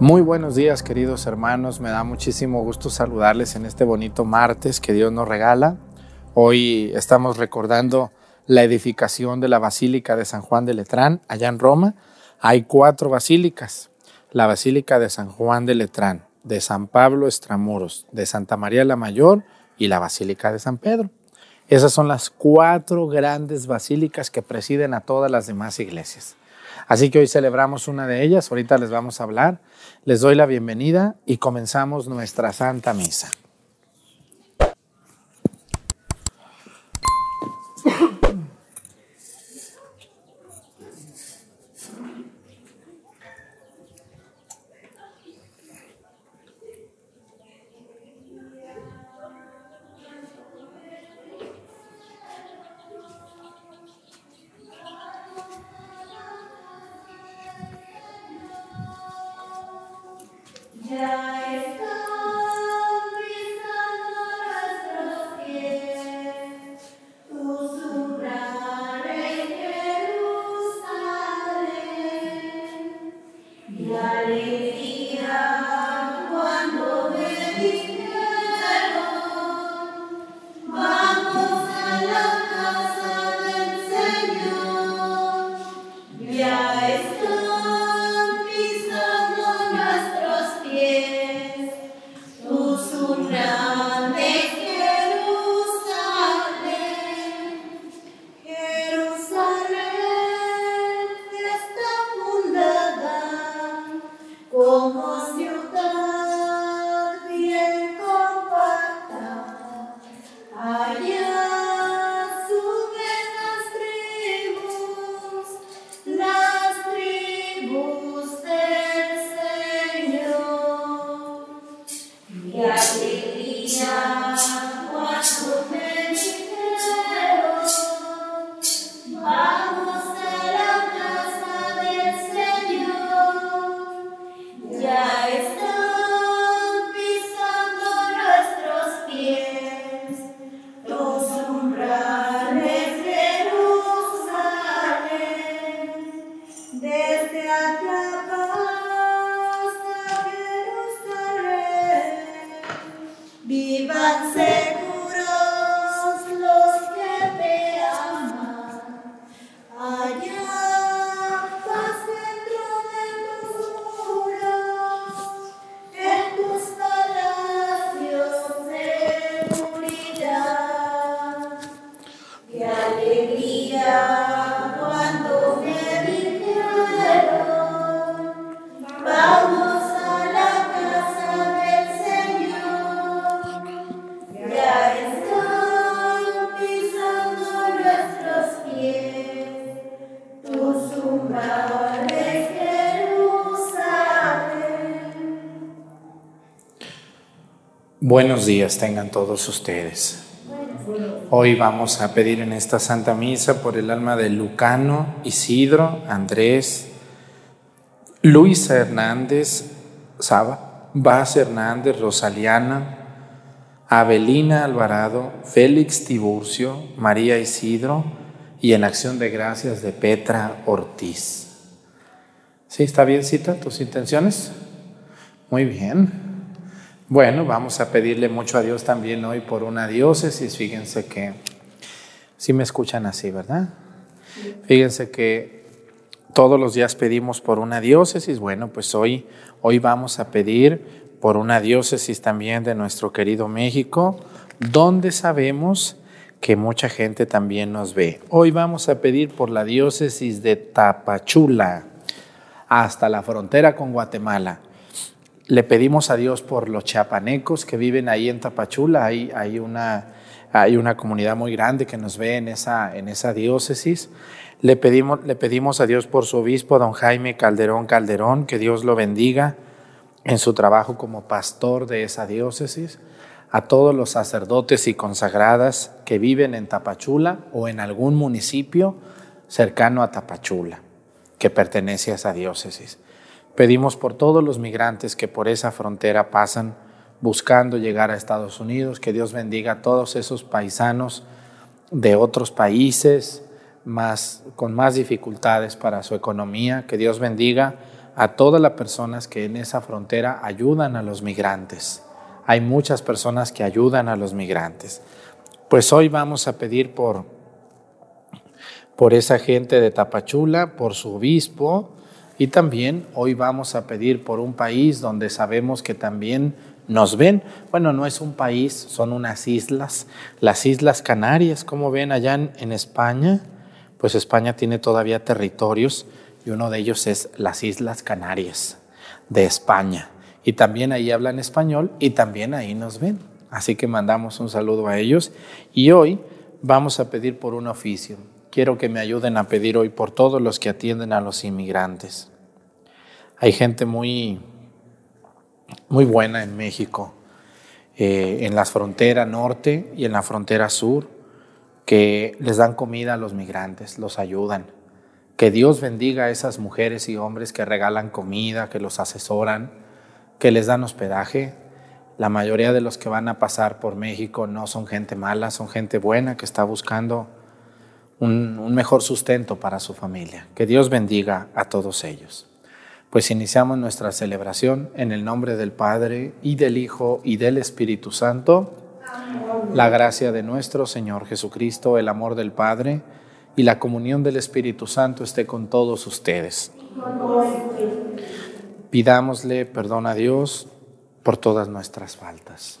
Muy buenos días queridos hermanos, me da muchísimo gusto saludarles en este bonito martes que Dios nos regala. Hoy estamos recordando la edificación de la Basílica de San Juan de Letrán allá en Roma. Hay cuatro basílicas, la Basílica de San Juan de Letrán, de San Pablo Estramuros, de Santa María la Mayor y la Basílica de San Pedro. Esas son las cuatro grandes basílicas que presiden a todas las demás iglesias. Así que hoy celebramos una de ellas, ahorita les vamos a hablar. Les doy la bienvenida y comenzamos nuestra Santa Misa. Buenos días tengan todos ustedes. Hoy vamos a pedir en esta Santa Misa por el alma de Lucano, Isidro, Andrés, Luisa Hernández, Saba, Vaz Hernández, Rosaliana, Abelina Alvarado, Félix Tiburcio, María Isidro y en acción de gracias de Petra Ortiz. ¿Sí? ¿Está bien, cita, tus intenciones? Muy bien. Bueno, vamos a pedirle mucho a Dios también hoy por una diócesis. Fíjense que, si me escuchan así, ¿verdad? Fíjense que todos los días pedimos por una diócesis. Bueno, pues hoy, hoy vamos a pedir por una diócesis también de nuestro querido México, donde sabemos que mucha gente también nos ve. Hoy vamos a pedir por la diócesis de Tapachula, hasta la frontera con Guatemala le pedimos a Dios por los chiapanecos que viven ahí en Tapachula. Hay, una comunidad muy grande que nos ve en esa, en esa diócesis. Le pedimos, le pedimos a Dios por su obispo, don Jaime Calderón Calderón, que Dios lo bendiga en su trabajo como pastor de esa diócesis. A todos los sacerdotes y consagradas que viven en Tapachula o en algún municipio cercano a Tapachula, que pertenece a esa diócesis. Pedimos por todos los migrantes que por esa frontera pasan buscando llegar a Estados Unidos, que Dios bendiga a todos esos paisanos de otros países más, con más dificultades para su economía, que Dios bendiga a todas las personas que en esa frontera ayudan a los migrantes. Hay muchas personas que ayudan a los migrantes. Pues hoy vamos a pedir por, por esa gente de Tapachula, por su obispo, y también hoy vamos a pedir por un país donde sabemos que también nos ven. Bueno, no es un país, son unas islas, las Islas Canarias, como ven allá en, España, pues España tiene todavía territorios y uno de ellos es las Islas Canarias de España. Y también ahí hablan español y también ahí nos ven. Así que mandamos un saludo a ellos y hoy vamos a pedir por un oficio. Quiero que me ayuden a pedir hoy por todos los que atienden a los inmigrantes. Hay gente muy, muy buena en México, eh, en la frontera norte y en la frontera sur, que les dan comida a los migrantes, los ayudan. Que Dios bendiga a esas mujeres y hombres que regalan comida, que los asesoran, que les dan hospedaje. La mayoría de los que van a pasar por México no son gente mala, son gente buena que está buscando un, mejor sustento para su familia. Que Dios bendiga a todos ellos. Pues iniciamos nuestra celebración en el nombre del Padre y del Hijo y del Espíritu Santo. La gracia de nuestro Señor Jesucristo, el amor del Padre y la comunión del Espíritu Santo esté con todos ustedes. Pidámosle perdón a Dios por todas nuestras faltas.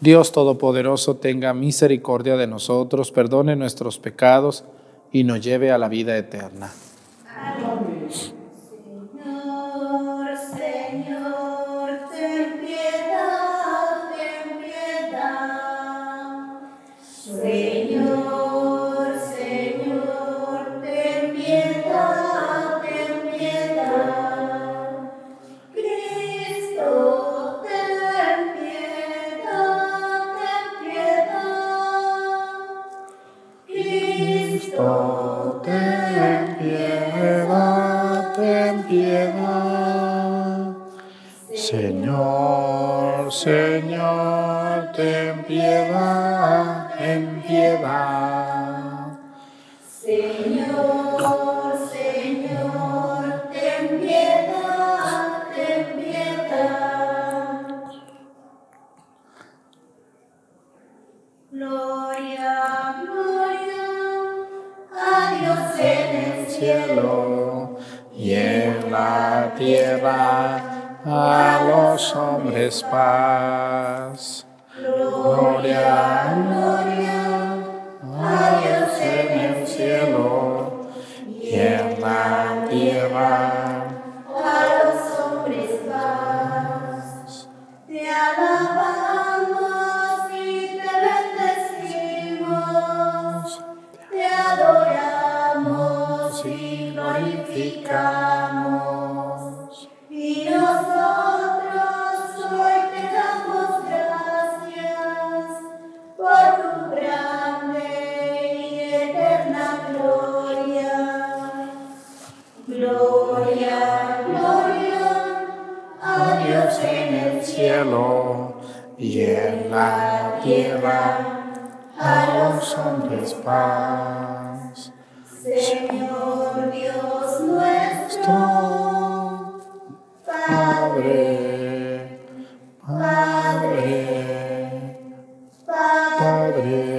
Dios Todopoderoso tenga misericordia de nosotros, perdone nuestros pecados y nos lleve a la vida eterna. Amén. piedad. Señor, Señor, ten piedad, ten piedad. Gloria, gloria a Dios en el cielo y en la tierra a los hombres paz. Gloria, gloria a Dios en el cielo y en la tierra. A los hombres paz. Te alabamos y te bendecimos. Te adoramos y glorificamos. cielo y en la tierra a los hombres paz. Señor Dios nuestro, Padre, Padre, Padre.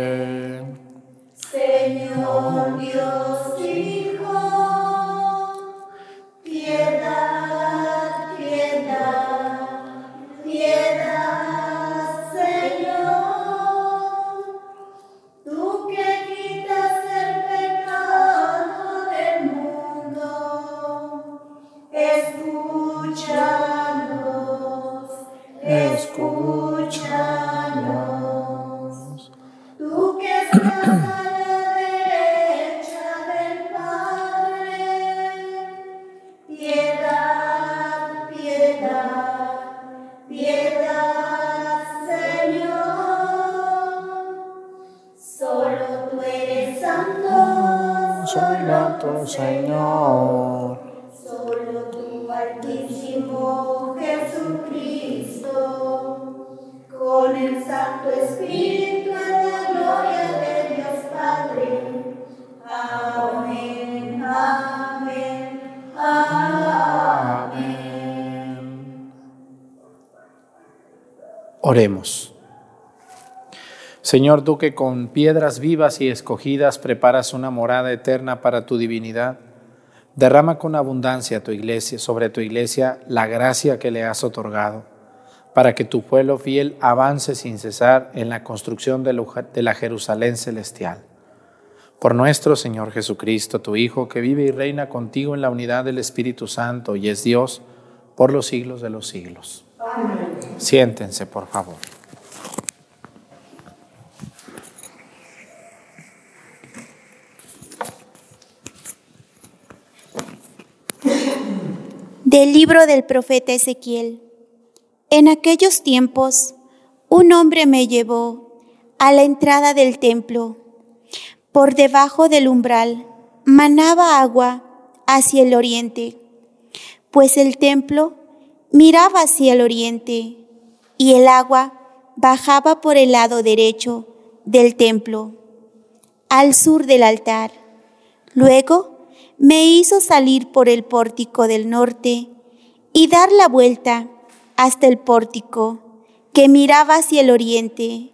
Oremos. Señor, tú que con piedras vivas y escogidas preparas una morada eterna para tu divinidad, derrama con abundancia tu iglesia, sobre tu iglesia la gracia que le has otorgado, para que tu pueblo fiel avance sin cesar en la construcción de la Jerusalén celestial. Por nuestro Señor Jesucristo, tu Hijo, que vive y reina contigo en la unidad del Espíritu Santo y es Dios por los siglos de los siglos. Siéntense, por favor. Del libro del profeta Ezequiel. En aquellos tiempos, un hombre me llevó a la entrada del templo. Por debajo del umbral manaba agua hacia el oriente, pues el templo miraba hacia el oriente y el agua bajaba por el lado derecho del templo, al sur del altar. Luego me hizo salir por el pórtico del norte y dar la vuelta hasta el pórtico que miraba hacia el oriente,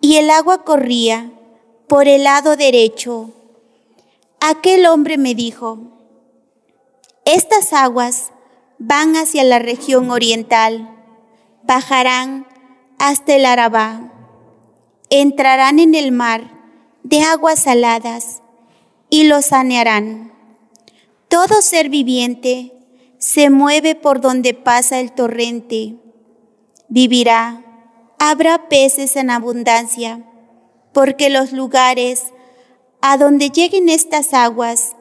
y el agua corría por el lado derecho. Aquel hombre me dijo, estas aguas van hacia la región oriental, bajarán hasta el Arabá, entrarán en el mar de aguas saladas y lo sanearán. Todo ser viviente se mueve por donde pasa el torrente. Vivirá. Habrá peces en abundancia, porque los lugares a donde lleguen estas aguas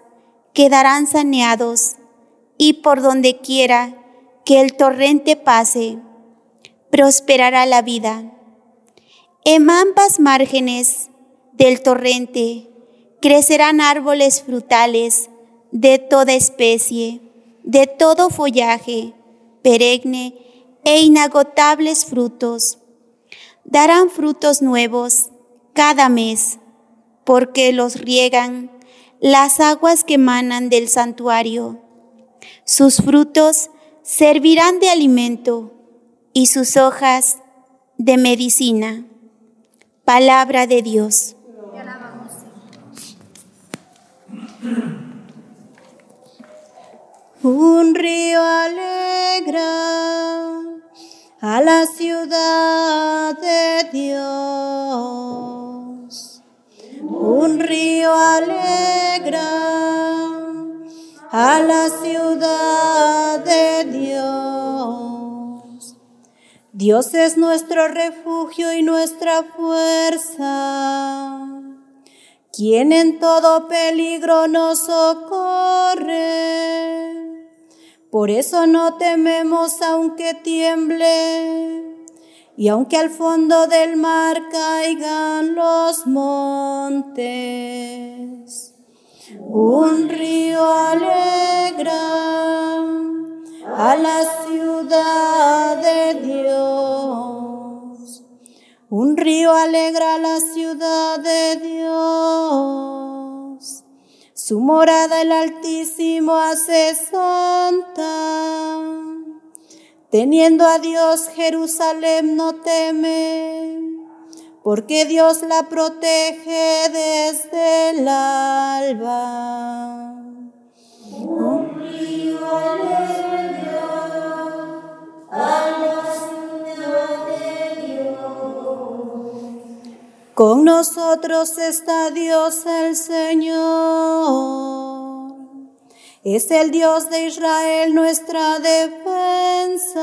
quedarán saneados, y por donde quiera que el torrente pase, prosperará la vida. En ambas márgenes del torrente crecerán árboles frutales de toda especie, de todo follaje, perenne e inagotables frutos. Darán frutos nuevos cada mes, porque los riegan las aguas que emanan del santuario. Sus frutos servirán de alimento y sus hojas de medicina. Palabra de Dios. Un río alegra a la ciudad de Dios. Un río alegra a la ciudad de Dios. Dios es nuestro refugio y nuestra fuerza quien en todo peligro nos socorre. Por eso no tememos aunque tiemble y aunque al fondo del mar caigan los montes. Un río alegra a la ciudad de Dios. Un río alegra a la ciudad de Dios. Su morada el Altísimo hace santa. Teniendo a Dios Jerusalén no teme, porque Dios la protege desde el alba. Un río. Con nosotros está Dios el Señor. Es el Dios de Israel nuestra defensa.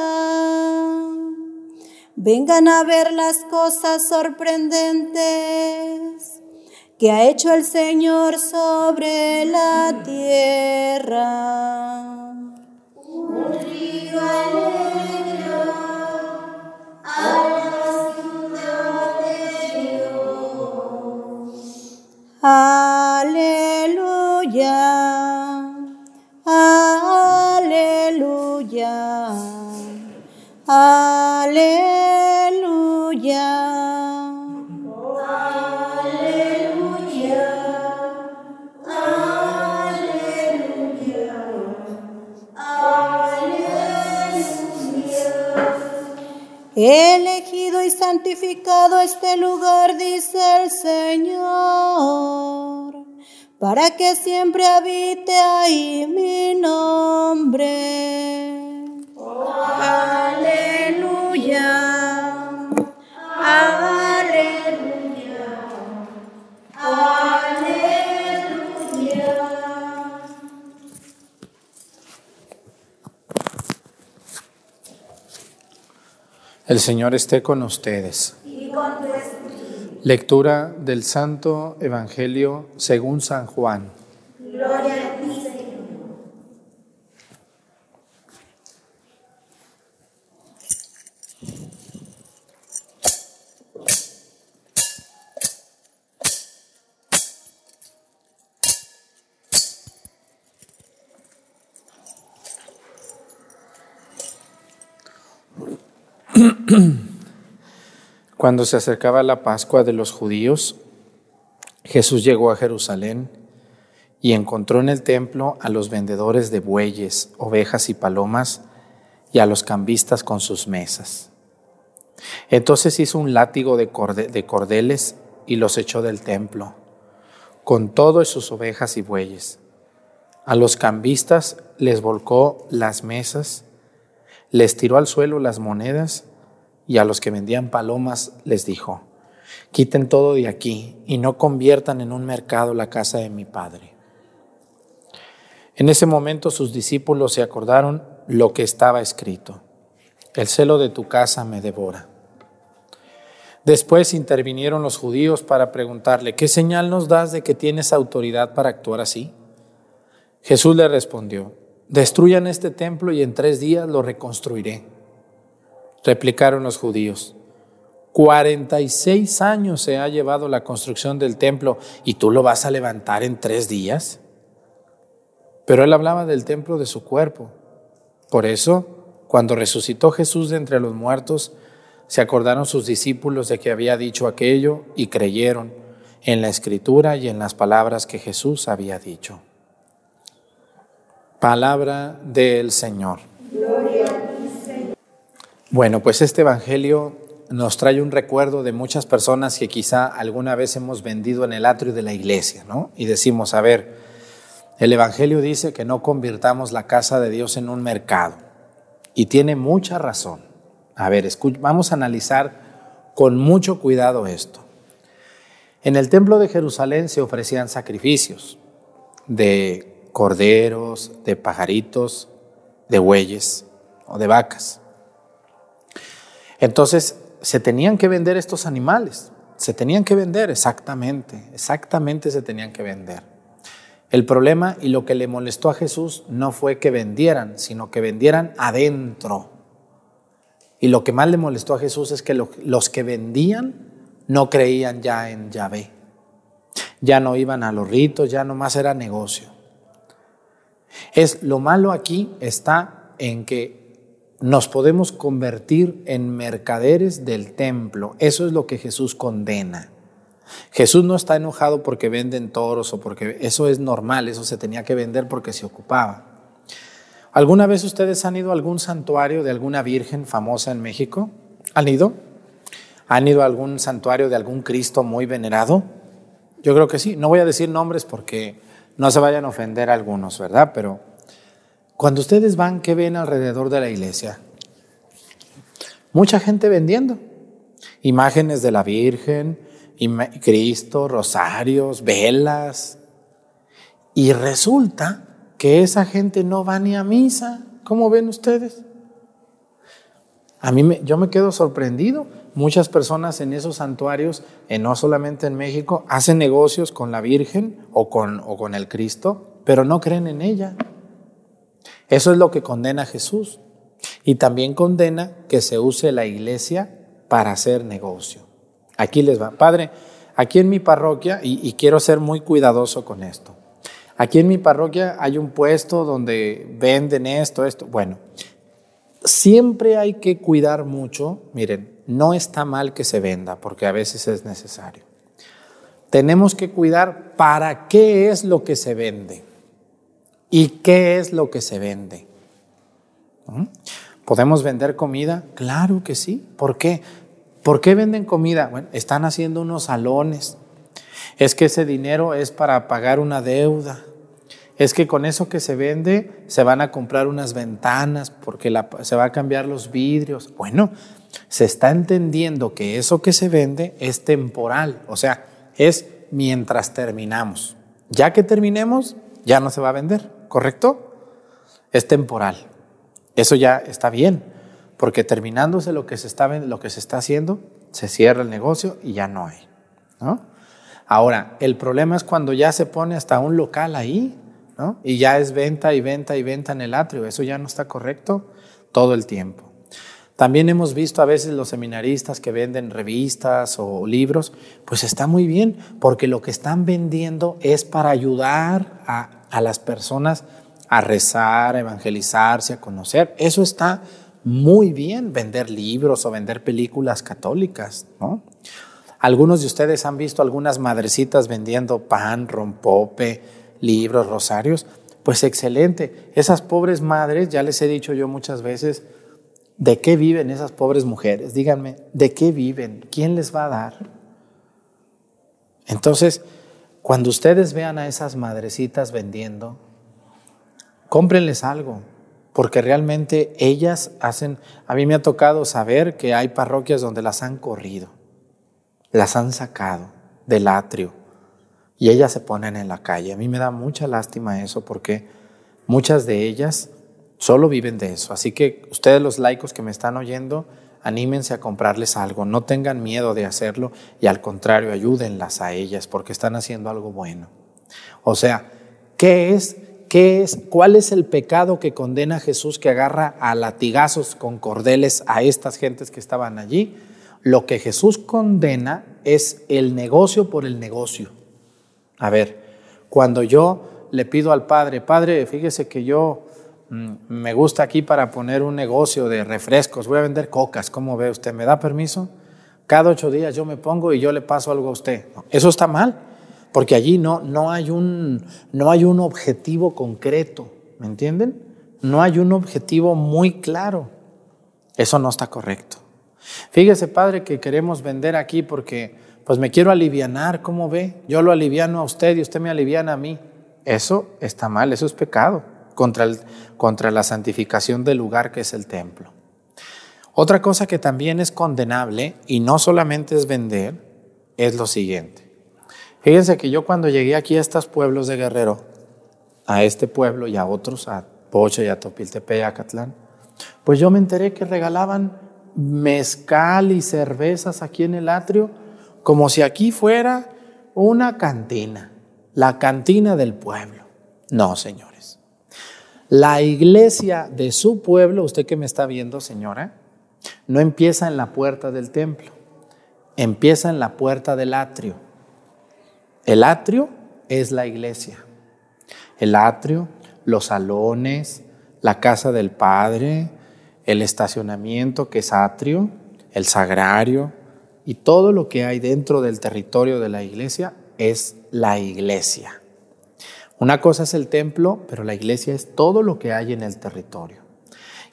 Vengan a ver las cosas sorprendentes que ha hecho el Señor sobre la tierra. Un río alegre a la Dios. Aleluya. aleluya, aleluya. He elegido y santificado este lugar, dice el Señor, para que siempre habite ahí mi nombre. aleluya, aleluya, aleluya. El Señor esté con ustedes. Lectura del Santo Evangelio según San Juan. Cuando se acercaba la Pascua de los judíos, Jesús llegó a Jerusalén y encontró en el templo a los vendedores de bueyes, ovejas y palomas y a los cambistas con sus mesas. Entonces hizo un látigo de, cordeles y los echó del templo, con todas sus ovejas y bueyes. A los cambistas les volcó las mesas, les tiró al suelo las monedas y a los que vendían palomas les dijo, quiten todo de aquí y no conviertan en un mercado la casa de mi padre. En ese momento sus discípulos se acordaron lo que estaba escrito, el celo de tu casa me devora. Después intervinieron los judíos para preguntarle, ¿qué señal nos das de que tienes autoridad para actuar así? Jesús le respondió, destruyan este templo y en tres días lo reconstruiré. Replicaron los judíos, 46 años se ha llevado la construcción del templo y tú lo vas a levantar en tres días. Pero él hablaba del templo de su cuerpo. Por eso, cuando resucitó Jesús de entre los muertos, se acordaron sus discípulos de que había dicho aquello y creyeron en la escritura y en las palabras que Jesús había dicho. Palabra del Señor. Bueno, pues este Evangelio nos trae un recuerdo de muchas personas que quizá alguna vez hemos vendido en el atrio de la iglesia, ¿no? Y decimos, a ver, el Evangelio dice que no convirtamos la casa de Dios en un mercado. Y tiene mucha razón. A ver, vamos a analizar con mucho cuidado esto. En el templo de Jerusalén se ofrecían sacrificios de corderos, de pajaritos, de bueyes o de vacas. Entonces, se tenían que vender estos animales, se tenían que vender exactamente, exactamente se tenían que vender. El problema y lo que le molestó a Jesús no fue que vendieran, sino que vendieran adentro. Y lo que más le molestó a Jesús es que los que vendían no creían ya en Yahvé. Ya no iban a los ritos, ya nomás era negocio. Es lo malo aquí está en que nos podemos convertir en mercaderes del templo. Eso es lo que Jesús condena. Jesús no está enojado porque venden toros o porque eso es normal, eso se tenía que vender porque se ocupaba. ¿Alguna vez ustedes han ido a algún santuario de alguna virgen famosa en México? ¿Han ido? ¿Han ido a algún santuario de algún Cristo muy venerado? Yo creo que sí. No voy a decir nombres porque no se vayan a ofender algunos, ¿verdad? Pero cuando ustedes van, ¿qué ven alrededor de la iglesia? Mucha gente vendiendo imágenes de la Virgen, Cristo, rosarios, velas. Y resulta que esa gente no va ni a misa. ¿Cómo ven ustedes? A mí me, yo me quedo sorprendido. Muchas personas en esos santuarios, no solamente en México, hacen negocios con la Virgen o con el Cristo, pero no creen en ella. Eso es lo que condena Jesús. Y también condena que se use la iglesia para hacer negocio. Aquí les va. Padre, aquí en mi parroquia, y, quiero ser muy cuidadoso con esto, Aquí en mi parroquia hay un puesto donde venden esto, esto. Bueno, siempre hay que cuidar mucho. Miren, no está mal que se venda porque a veces es necesario. Tenemos que cuidar para qué es lo que se vende y qué es lo que se vende. ¿Mm? ¿Podemos vender comida? Claro que sí. ¿Por qué? ¿Por qué venden comida? Bueno, están haciendo unos salones. Es que ese dinero es para pagar una deuda. Es que con eso que se vende se van a comprar unas ventanas porque se va a cambiar los vidrios. Bueno, se está entendiendo que eso que se vende es temporal, o sea, es mientras terminamos. Ya que terminemos, ya no se va a vender, ¿correcto? Es temporal. Eso ya está bien, porque terminándose lo que se está, lo que se está haciendo, se cierra el negocio y ya no hay. ¿no? Ahora, el problema es cuando ya se pone hasta un local ahí, ¿no? y ya es venta y venta y venta en el atrio. Eso ya no está correcto todo el tiempo. También hemos visto a veces los seminaristas que venden revistas o libros, pues está muy bien, porque lo que están vendiendo es para ayudar a, a las personas a rezar, a evangelizarse, a conocer. Eso está muy bien, vender libros o vender películas católicas, ¿no? Algunos de ustedes han visto algunas madrecitas vendiendo pan, rompope, libros, rosarios. Pues excelente. Esas pobres madres, ya les he dicho yo muchas veces, ¿de qué viven esas pobres mujeres? Díganme, ¿de qué viven? ¿Quién les va a dar? Entonces, cuando ustedes vean a esas madrecitas vendiendo, cómprenles algo, porque realmente ellas hacen, a mí me ha tocado saber que hay parroquias donde las han corrido, las han sacado del atrio y ellas se ponen en la calle. A mí me da mucha lástima eso porque muchas de ellas solo viven de eso. Así que ustedes los laicos que me están oyendo, anímense a comprarles algo, no tengan miedo de hacerlo y al contrario, ayúdenlas a ellas porque están haciendo algo bueno. O sea, ¿qué es ¿Qué es, ¿Cuál es el pecado que condena a Jesús que agarra a latigazos con cordeles a estas gentes que estaban allí? Lo que Jesús condena es el negocio por el negocio. A ver, cuando yo le pido al Padre, Padre, fíjese que yo me gusta aquí para poner un negocio de refrescos, voy a vender cocas, ¿cómo ve usted? ¿Me da permiso? Cada ocho días yo me pongo y yo le paso algo a usted. Eso está mal porque allí no, no, hay un, no hay un objetivo concreto, ¿me entienden? No hay un objetivo muy claro. Eso no está correcto. Fíjese, padre, que queremos vender aquí porque pues me quiero alivianar, ¿cómo ve? Yo lo aliviano a usted y usted me aliviana a mí. Eso está mal, eso es pecado contra, contra la santificación del lugar que es el templo. Otra cosa que también es condenable y no solamente es vender, es lo siguiente. Fíjense que yo cuando llegué aquí a estos pueblos de Guerrero, a este pueblo y a otros, a Pocho y a Topiltepe y a Catlán, pues yo me enteré que regalaban mezcal y cervezas aquí en el atrio, como si aquí fuera una cantina, la cantina del pueblo. No, señores. La iglesia de su pueblo, usted que me está viendo, señora, no empieza en la puerta del templo, empieza en la puerta del atrio. El atrio es la iglesia. El atrio, los salones, la casa del Padre, el estacionamiento que es atrio, el sagrario y todo lo que hay dentro del territorio de la iglesia es la iglesia. Una cosa es el templo, pero la iglesia es todo lo que hay en el territorio.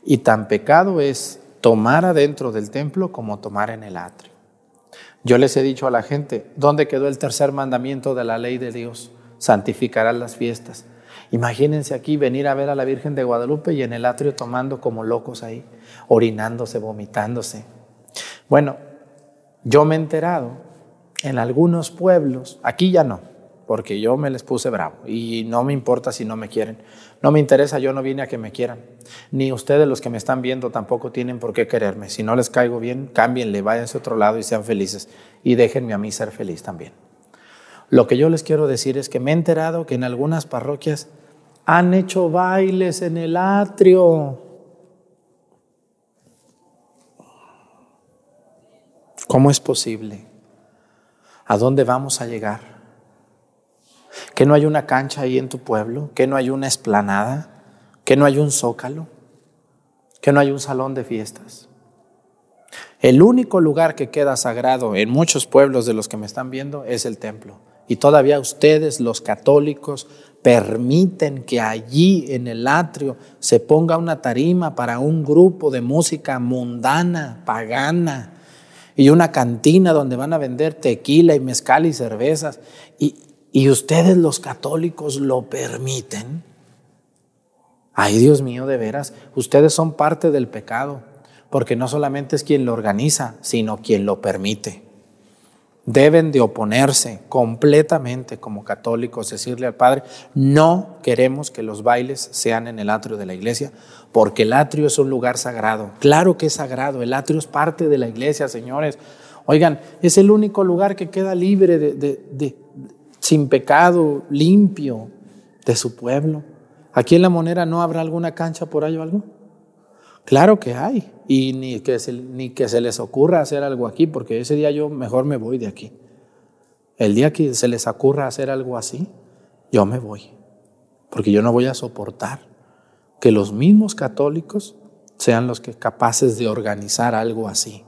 Y tan pecado es tomar adentro del templo como tomar en el atrio. Yo les he dicho a la gente, ¿dónde quedó el tercer mandamiento de la ley de Dios? Santificarán las fiestas. Imagínense aquí venir a ver a la Virgen de Guadalupe y en el atrio tomando como locos ahí, orinándose, vomitándose. Bueno, yo me he enterado en algunos pueblos, aquí ya no, porque yo me les puse bravo y no me importa si no me quieren. No me interesa, yo no vine a que me quieran. Ni ustedes los que me están viendo tampoco tienen por qué quererme. Si no les caigo bien, cámbienle, váyanse a otro lado y sean felices. Y déjenme a mí ser feliz también. Lo que yo les quiero decir es que me he enterado que en algunas parroquias han hecho bailes en el atrio. ¿Cómo es posible? ¿A dónde vamos a llegar? ¿Que no hay una cancha ahí en tu pueblo? ¿Que no hay una esplanada? ¿Que no hay un zócalo? ¿Que no hay un salón de fiestas? El único lugar que queda sagrado en muchos pueblos de los que me están viendo es el templo. Y todavía ustedes, los católicos, permiten que allí en el atrio se ponga una tarima para un grupo de música mundana, pagana, y una cantina donde van a vender tequila y mezcal y cervezas. Y, y ustedes los católicos lo permiten. Ay, Dios mío, de veras, ustedes son parte del pecado, porque no solamente es quien lo organiza, sino quien lo permite. Deben de oponerse completamente como católicos, decirle al Padre, no queremos que los bailes sean en el atrio de la iglesia, porque el atrio es un lugar sagrado. Claro que es sagrado, el atrio es parte de la iglesia, señores. Oigan, es el único lugar que queda libre de, de, sin pecado, limpio de su pueblo. ¿Aquí en la monera no habrá alguna cancha por ahí o algo? Claro que hay, y ni que, se, ni que se les ocurra hacer algo aquí, porque ese día yo mejor me voy de aquí. El día que se les ocurra hacer algo así, yo me voy, porque yo no voy a soportar que los mismos católicos sean los que capaces de organizar algo así.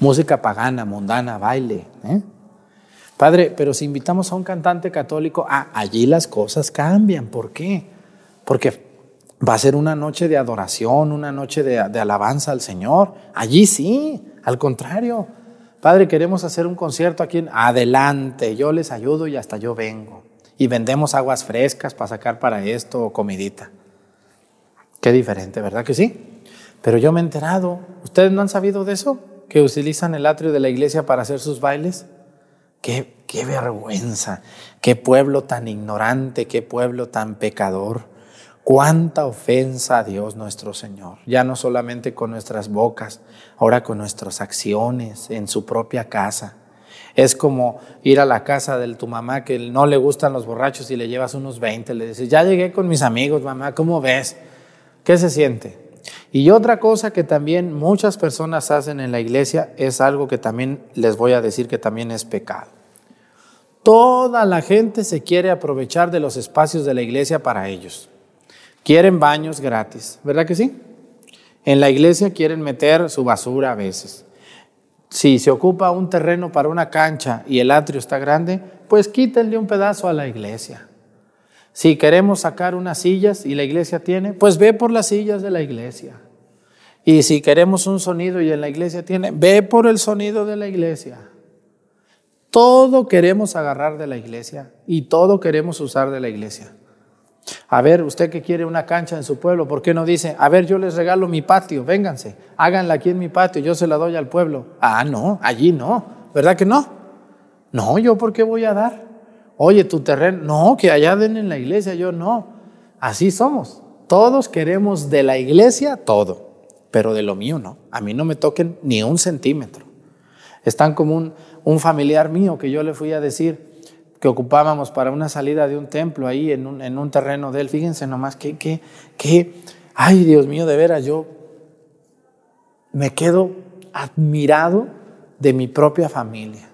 Música pagana, mundana, baile. ¿eh? Padre, pero si invitamos a un cantante católico, ah, allí las cosas cambian. ¿Por qué? Porque va a ser una noche de adoración, una noche de, alabanza al Señor. Allí sí, al contrario. Padre, queremos hacer un concierto aquí. En... Adelante, yo les ayudo y hasta yo vengo. Y vendemos aguas frescas para sacar para esto o comidita. Qué diferente, ¿verdad que sí? Pero yo me he enterado. ¿Ustedes no han sabido de eso? Que utilizan el atrio de la iglesia para hacer sus bailes. Qué, vergüenza, qué pueblo tan ignorante, qué pueblo tan pecador. Cuánta ofensa a Dios nuestro Señor, ya no solamente con nuestras bocas, ahora con nuestras acciones en su propia casa. Es como ir a la casa de tu mamá que no le gustan los borrachos y le llevas unos 20, le dices, ya llegué con mis amigos, mamá, ¿cómo ves? ¿Qué se siente? Y otra cosa que también muchas personas hacen en la iglesia es algo que también les voy a decir que también es pecado. Toda la gente se quiere aprovechar de los espacios de la iglesia para ellos. Quieren baños gratis, ¿verdad que sí? En la iglesia quieren meter su basura a veces. Si se ocupa un terreno para una cancha y el atrio está grande, pues quítenle un pedazo a la iglesia. Si queremos sacar unas sillas y la iglesia tiene, pues ve por las sillas de la iglesia. Y si queremos un sonido y en la iglesia tiene, ve por el sonido de la iglesia. Todo queremos agarrar de la iglesia y todo queremos usar de la iglesia. A ver, usted que quiere una cancha en su pueblo, ¿por qué no dice, a ver, yo les regalo mi patio, vénganse, háganla aquí en mi patio, yo se la doy al pueblo? Ah, no, allí no, ¿verdad que no? No, yo por qué voy a dar? Oye, tu terreno, no, que allá den en la iglesia, yo no. Así somos. Todos queremos de la iglesia todo, pero de lo mío no. A mí no me toquen ni un centímetro. Están como un, un familiar mío que yo le fui a decir que ocupábamos para una salida de un templo ahí en un, en un terreno de él. Fíjense nomás que, que, que, ay Dios mío, de veras, yo me quedo admirado de mi propia familia.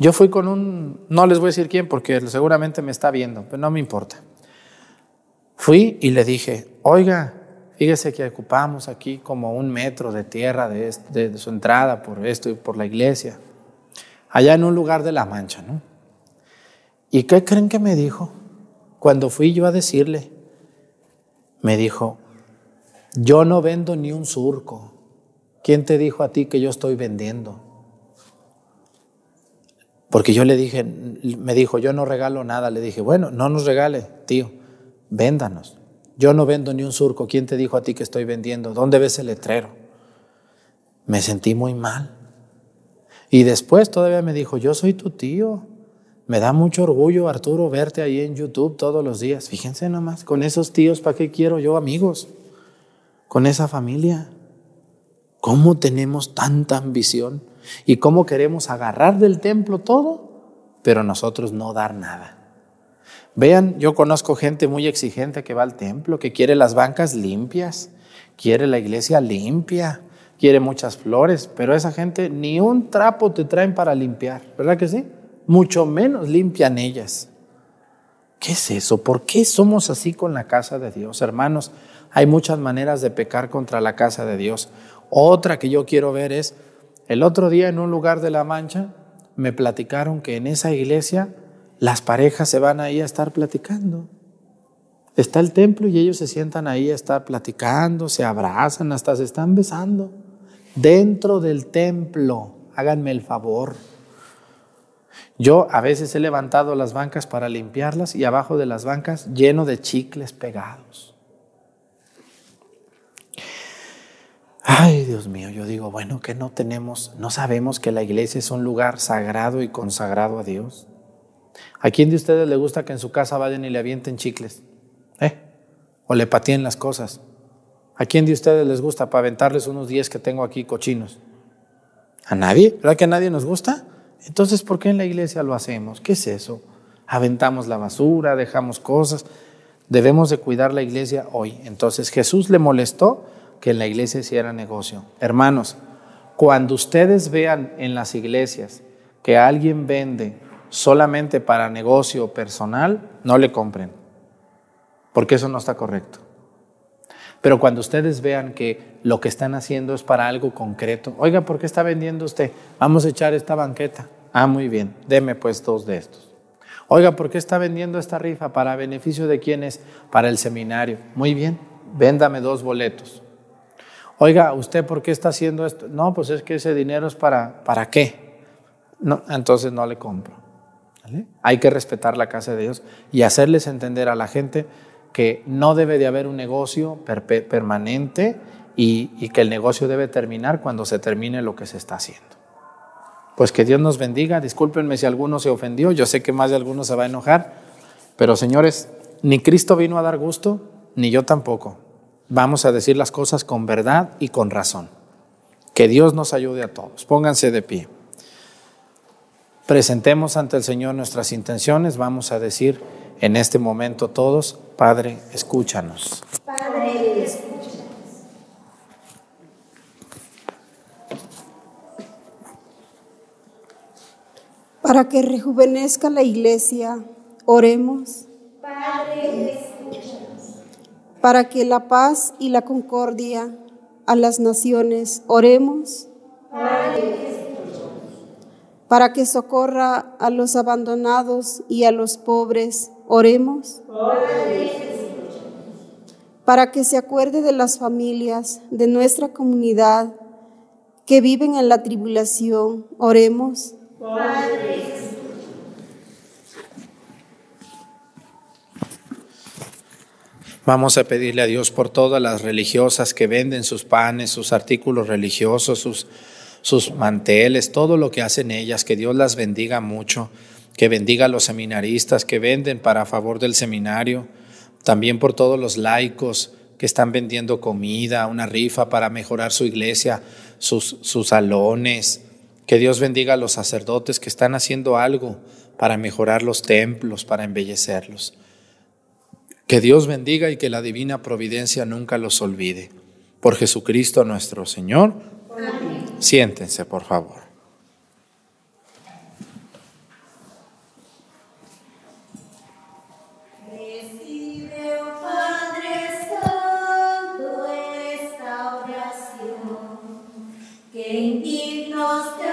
Yo fui con un, no les voy a decir quién porque seguramente me está viendo, pero no me importa. Fui y le dije, oiga, fíjese que ocupamos aquí como un metro de tierra de, su entrada por esto y por la iglesia, allá en un lugar de La Mancha, ¿no? ¿Y qué creen que me dijo? Cuando fui yo a decirle, me dijo, yo no vendo ni un surco. ¿Quién te dijo a ti que yo estoy vendiendo? Porque yo le dije, me dijo, yo no regalo nada. Le dije, bueno, no nos regale, tío, véndanos. Yo no vendo ni un surco. ¿Quién te dijo a ti que estoy vendiendo? ¿Dónde ves el letrero? Me sentí muy mal. Y después todavía me dijo, yo soy tu tío. Me da mucho orgullo, Arturo, verte ahí en YouTube todos los días. Fíjense nomás, con esos tíos, ¿para qué quiero yo amigos? Con esa familia. ¿Cómo tenemos tanta ambición? ¿Y cómo queremos agarrar del templo todo, pero nosotros no dar nada? Vean, yo conozco gente muy exigente que va al templo, que quiere las bancas limpias, quiere la iglesia limpia, quiere muchas flores, pero esa gente ni un trapo te traen para limpiar, ¿verdad que sí? Mucho menos limpian ellas. ¿Qué es eso? ¿Por qué somos así con la casa de Dios? Hermanos, hay muchas maneras de pecar contra la casa de Dios. Otra que yo quiero ver es, el otro día en un lugar de la Mancha me platicaron que en esa iglesia las parejas se van ahí a estar platicando. Está el templo y ellos se sientan ahí a estar platicando, se abrazan, hasta se están besando. Dentro del templo, háganme el favor. Yo a veces he levantado las bancas para limpiarlas y abajo de las bancas lleno de chicles pegados. Ay, Dios mío, yo digo, bueno, que no tenemos, no sabemos que la iglesia es un lugar sagrado y consagrado a Dios. ¿A quién de ustedes le gusta que en su casa vayan y le avienten chicles? ¿Eh? O le pateen las cosas. ¿A quién de ustedes les gusta para aventarles unos 10 que tengo aquí cochinos? ¿A nadie? ¿Verdad que a nadie nos gusta? Entonces, ¿por qué en la iglesia lo hacemos? ¿Qué es eso? Aventamos la basura, dejamos cosas. Debemos de cuidar la iglesia hoy. Entonces, Jesús le molestó que en la iglesia hiciera negocio. Hermanos, cuando ustedes vean en las iglesias que alguien vende solamente para negocio personal, no le compren, porque eso no está correcto. Pero cuando ustedes vean que lo que están haciendo es para algo concreto, oiga, ¿por qué está vendiendo usted? Vamos a echar esta banqueta. Ah, muy bien, deme pues dos de estos. Oiga, ¿por qué está vendiendo esta rifa? ¿Para beneficio de quiénes? Para el seminario. Muy bien, véndame dos boletos. Oiga, ¿usted por qué está haciendo esto? No, pues es que ese dinero es para, ¿para qué? No, entonces no le compro. Hay que respetar la casa de Dios y hacerles entender a la gente que no debe de haber un negocio permanente y, y que el negocio debe terminar cuando se termine lo que se está haciendo. Pues que Dios nos bendiga. Discúlpenme si alguno se ofendió. Yo sé que más de alguno se va a enojar. Pero señores, ni Cristo vino a dar gusto, ni yo tampoco. Vamos a decir las cosas con verdad y con razón. Que Dios nos ayude a todos. Pónganse de pie. Presentemos ante el Señor nuestras intenciones. Vamos a decir en este momento todos, Padre, escúchanos. Padre, escúchanos. Para que rejuvenezca la iglesia, oremos. Padre, escúchanos. Para que la paz y la concordia a las naciones, oremos. Para que socorra a los abandonados y a los pobres, Oremos. Para que se acuerde de las familias de nuestra comunidad que viven en la tribulación, oremos. Vamos a pedirle a Dios por todas las religiosas que venden sus panes, sus artículos religiosos, sus, sus manteles, todo lo que hacen ellas, que Dios las bendiga mucho que bendiga a los seminaristas que venden para favor del seminario, también por todos los laicos que están vendiendo comida, una rifa para mejorar su iglesia, sus, sus salones. Que Dios bendiga a los sacerdotes que están haciendo algo para mejorar los templos, para embellecerlos. Que Dios bendiga y que la divina providencia nunca los olvide. Por Jesucristo nuestro Señor. Siéntense, por favor. por las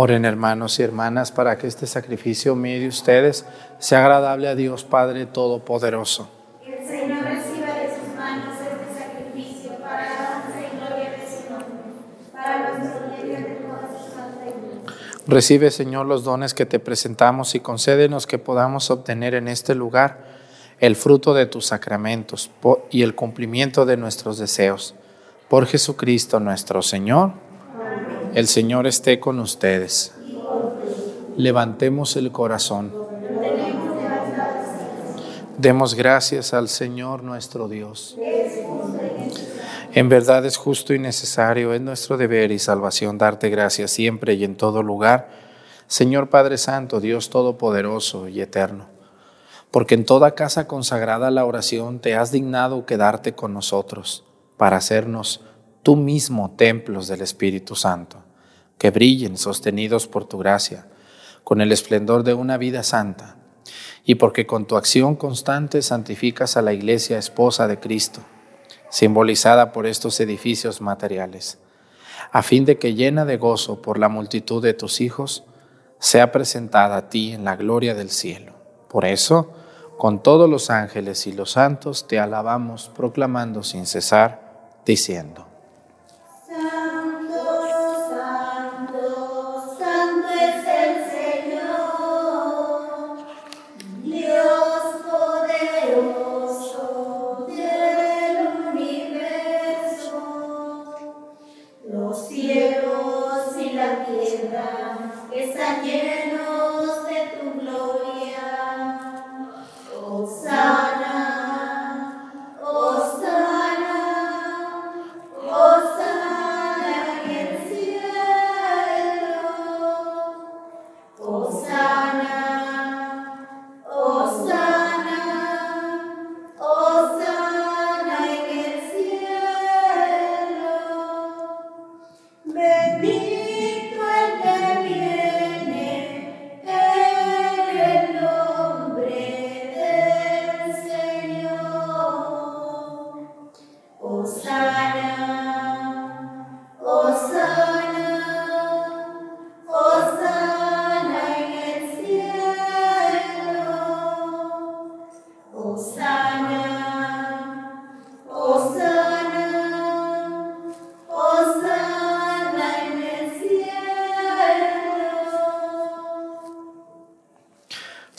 Oren hermanos y hermanas para que este sacrificio mío de ustedes sea agradable a Dios Padre Todopoderoso. El Señor reciba de sus manos este sacrificio para alabanza y gloria de su nombre, para nuestro bien y de toda su santa iglesia. Recibe Señor los dones que te presentamos y concédenos que podamos obtener en este lugar el fruto de tus sacramentos y el cumplimiento de nuestros deseos. Por Jesucristo nuestro Señor. El Señor esté con ustedes. Levantemos el corazón. Demos gracias al Señor nuestro Dios. En verdad es justo y necesario, es nuestro deber y salvación darte gracias siempre y en todo lugar, Señor Padre Santo, Dios Todopoderoso y Eterno, porque en toda casa consagrada a la oración te has dignado quedarte con nosotros para hacernos tú mismo templos del Espíritu Santo, que brillen sostenidos por tu gracia, con el esplendor de una vida santa, y porque con tu acción constante santificas a la iglesia esposa de Cristo simbolizada por estos edificios materiales, a fin de que llena de gozo por la multitud de tus hijos, sea presentada a ti en la gloria del cielo. Por eso, con todos los ángeles y los santos, te alabamos, proclamando sin cesar, diciendo,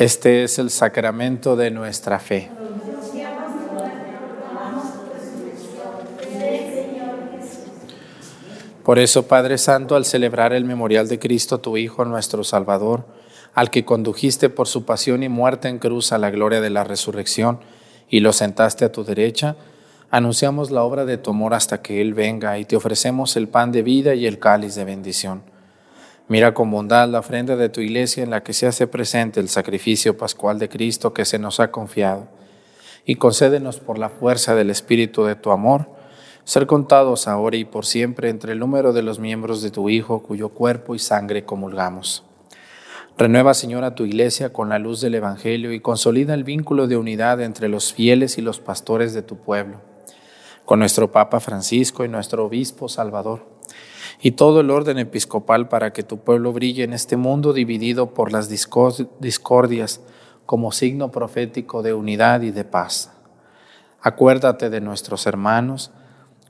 Este es el sacramento de nuestra fe. Por eso, Padre Santo, al celebrar el memorial de Cristo, tu Hijo, nuestro Salvador, al que condujiste por su pasión y muerte en cruz a la gloria de la resurrección y lo sentaste a tu derecha, anunciamos la obra de tu amor hasta que Él venga y te ofrecemos el pan de vida y el cáliz de bendición. Mira con bondad la ofrenda de tu iglesia en la que se hace presente el sacrificio pascual de Cristo que se nos ha confiado. Y concédenos por la fuerza del Espíritu de tu amor, ser contados ahora y por siempre entre el número de los miembros de tu Hijo, cuyo cuerpo y sangre comulgamos. Renueva, Señor, a tu iglesia con la luz del Evangelio y consolida el vínculo de unidad entre los fieles y los pastores de tu pueblo, con nuestro Papa Francisco y nuestro Obispo Salvador y todo el orden episcopal para que tu pueblo brille en este mundo dividido por las discordias como signo profético de unidad y de paz. Acuérdate de nuestros hermanos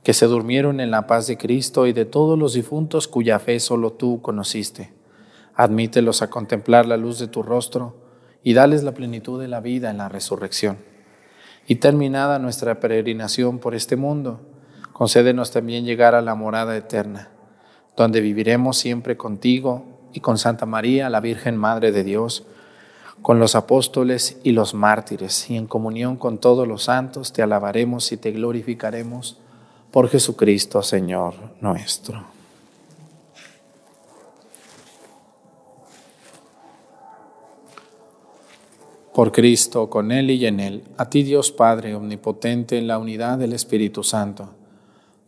que se durmieron en la paz de Cristo y de todos los difuntos cuya fe solo tú conociste. Admítelos a contemplar la luz de tu rostro y dales la plenitud de la vida en la resurrección. Y terminada nuestra peregrinación por este mundo, concédenos también llegar a la morada eterna donde viviremos siempre contigo y con Santa María, la Virgen Madre de Dios, con los apóstoles y los mártires, y en comunión con todos los santos te alabaremos y te glorificaremos por Jesucristo, Señor nuestro. Por Cristo, con Él y en Él, a ti Dios Padre Omnipotente, en la unidad del Espíritu Santo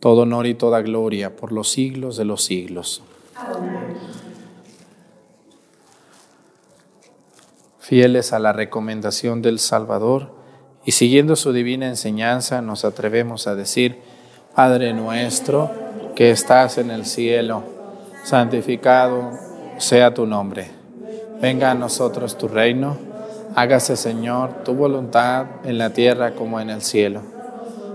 todo honor y toda gloria por los siglos de los siglos. Fieles a la recomendación del Salvador y siguiendo su divina enseñanza, nos atrevemos a decir, Padre nuestro que estás en el cielo, santificado sea tu nombre. Venga a nosotros tu reino, hágase Señor tu voluntad en la tierra como en el cielo.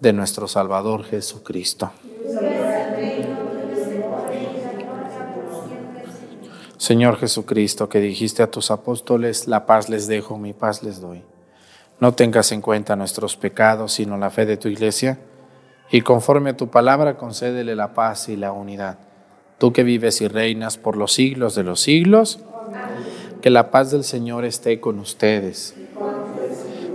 de nuestro Salvador Jesucristo. Señor Jesucristo, que dijiste a tus apóstoles, la paz les dejo, mi paz les doy. No tengas en cuenta nuestros pecados, sino la fe de tu iglesia, y conforme a tu palabra concédele la paz y la unidad. Tú que vives y reinas por los siglos de los siglos, que la paz del Señor esté con ustedes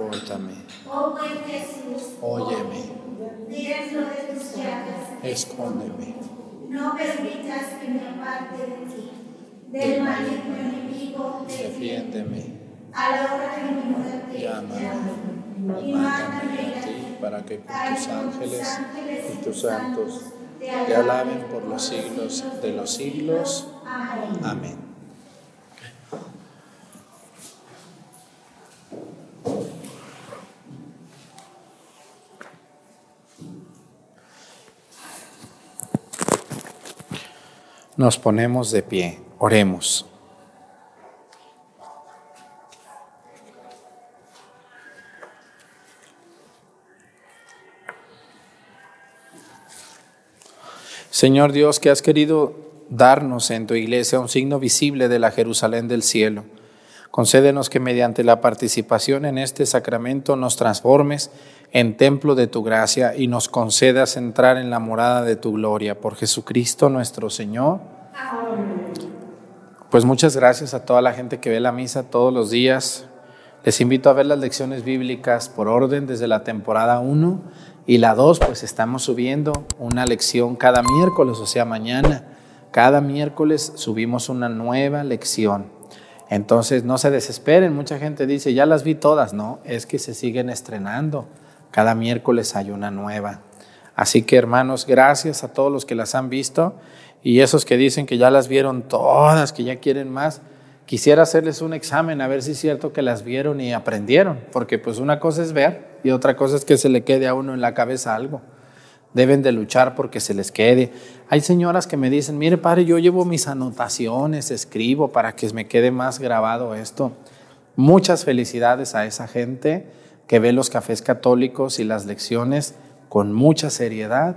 Confórtame. Oh buen Jesús, Óyeme. dentro de tus llagas, Escóndeme. no permitas que me aparte de ti. Del maligno enemigo, defiéndeme. Defiéndeme. A la hora de mi muerte, Llámame. llámame. Y Mándame a ti para que con tus ángeles y tus santos te te alaben por los siglos de los siglos. Amén. Nos ponemos de pie, oremos. Señor Dios, que has querido darnos en tu iglesia un signo visible de la Jerusalén del cielo. Concédenos que mediante la participación en este sacramento nos transformes en templo de tu gracia y nos concedas entrar en la morada de tu gloria. Por Jesucristo nuestro Señor. Pues muchas gracias a toda la gente que ve la misa todos los días. Les invito a ver las lecciones bíblicas por orden desde la temporada 1 y la 2, pues estamos subiendo una lección cada miércoles, o sea, mañana. Cada miércoles subimos una nueva lección. Entonces no se desesperen, mucha gente dice, ya las vi todas, no, es que se siguen estrenando. Cada miércoles hay una nueva. Así que hermanos, gracias a todos los que las han visto y esos que dicen que ya las vieron todas, que ya quieren más. Quisiera hacerles un examen a ver si es cierto que las vieron y aprendieron, porque pues una cosa es ver y otra cosa es que se le quede a uno en la cabeza algo. Deben de luchar porque se les quede. Hay señoras que me dicen, mire padre, yo llevo mis anotaciones, escribo para que me quede más grabado esto. Muchas felicidades a esa gente que ve los cafés católicos y las lecciones con mucha seriedad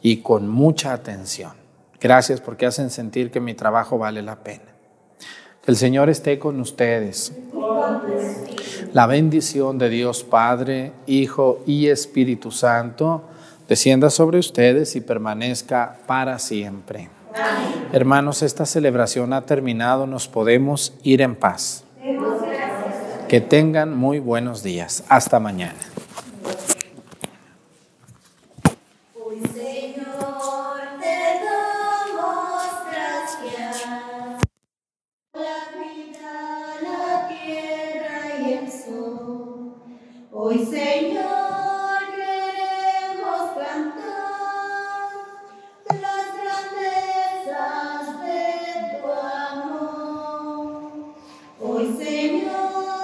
y con mucha atención. Gracias porque hacen sentir que mi trabajo vale la pena. Que el Señor esté con ustedes. La bendición de Dios Padre, Hijo y Espíritu Santo descienda sobre ustedes y permanezca para siempre. Hermanos, esta celebración ha terminado, nos podemos ir en paz. Que tengan muy buenos días. Hasta mañana. Hoy Señor queremos cantar las grandezas de tu amor. Hoy Señor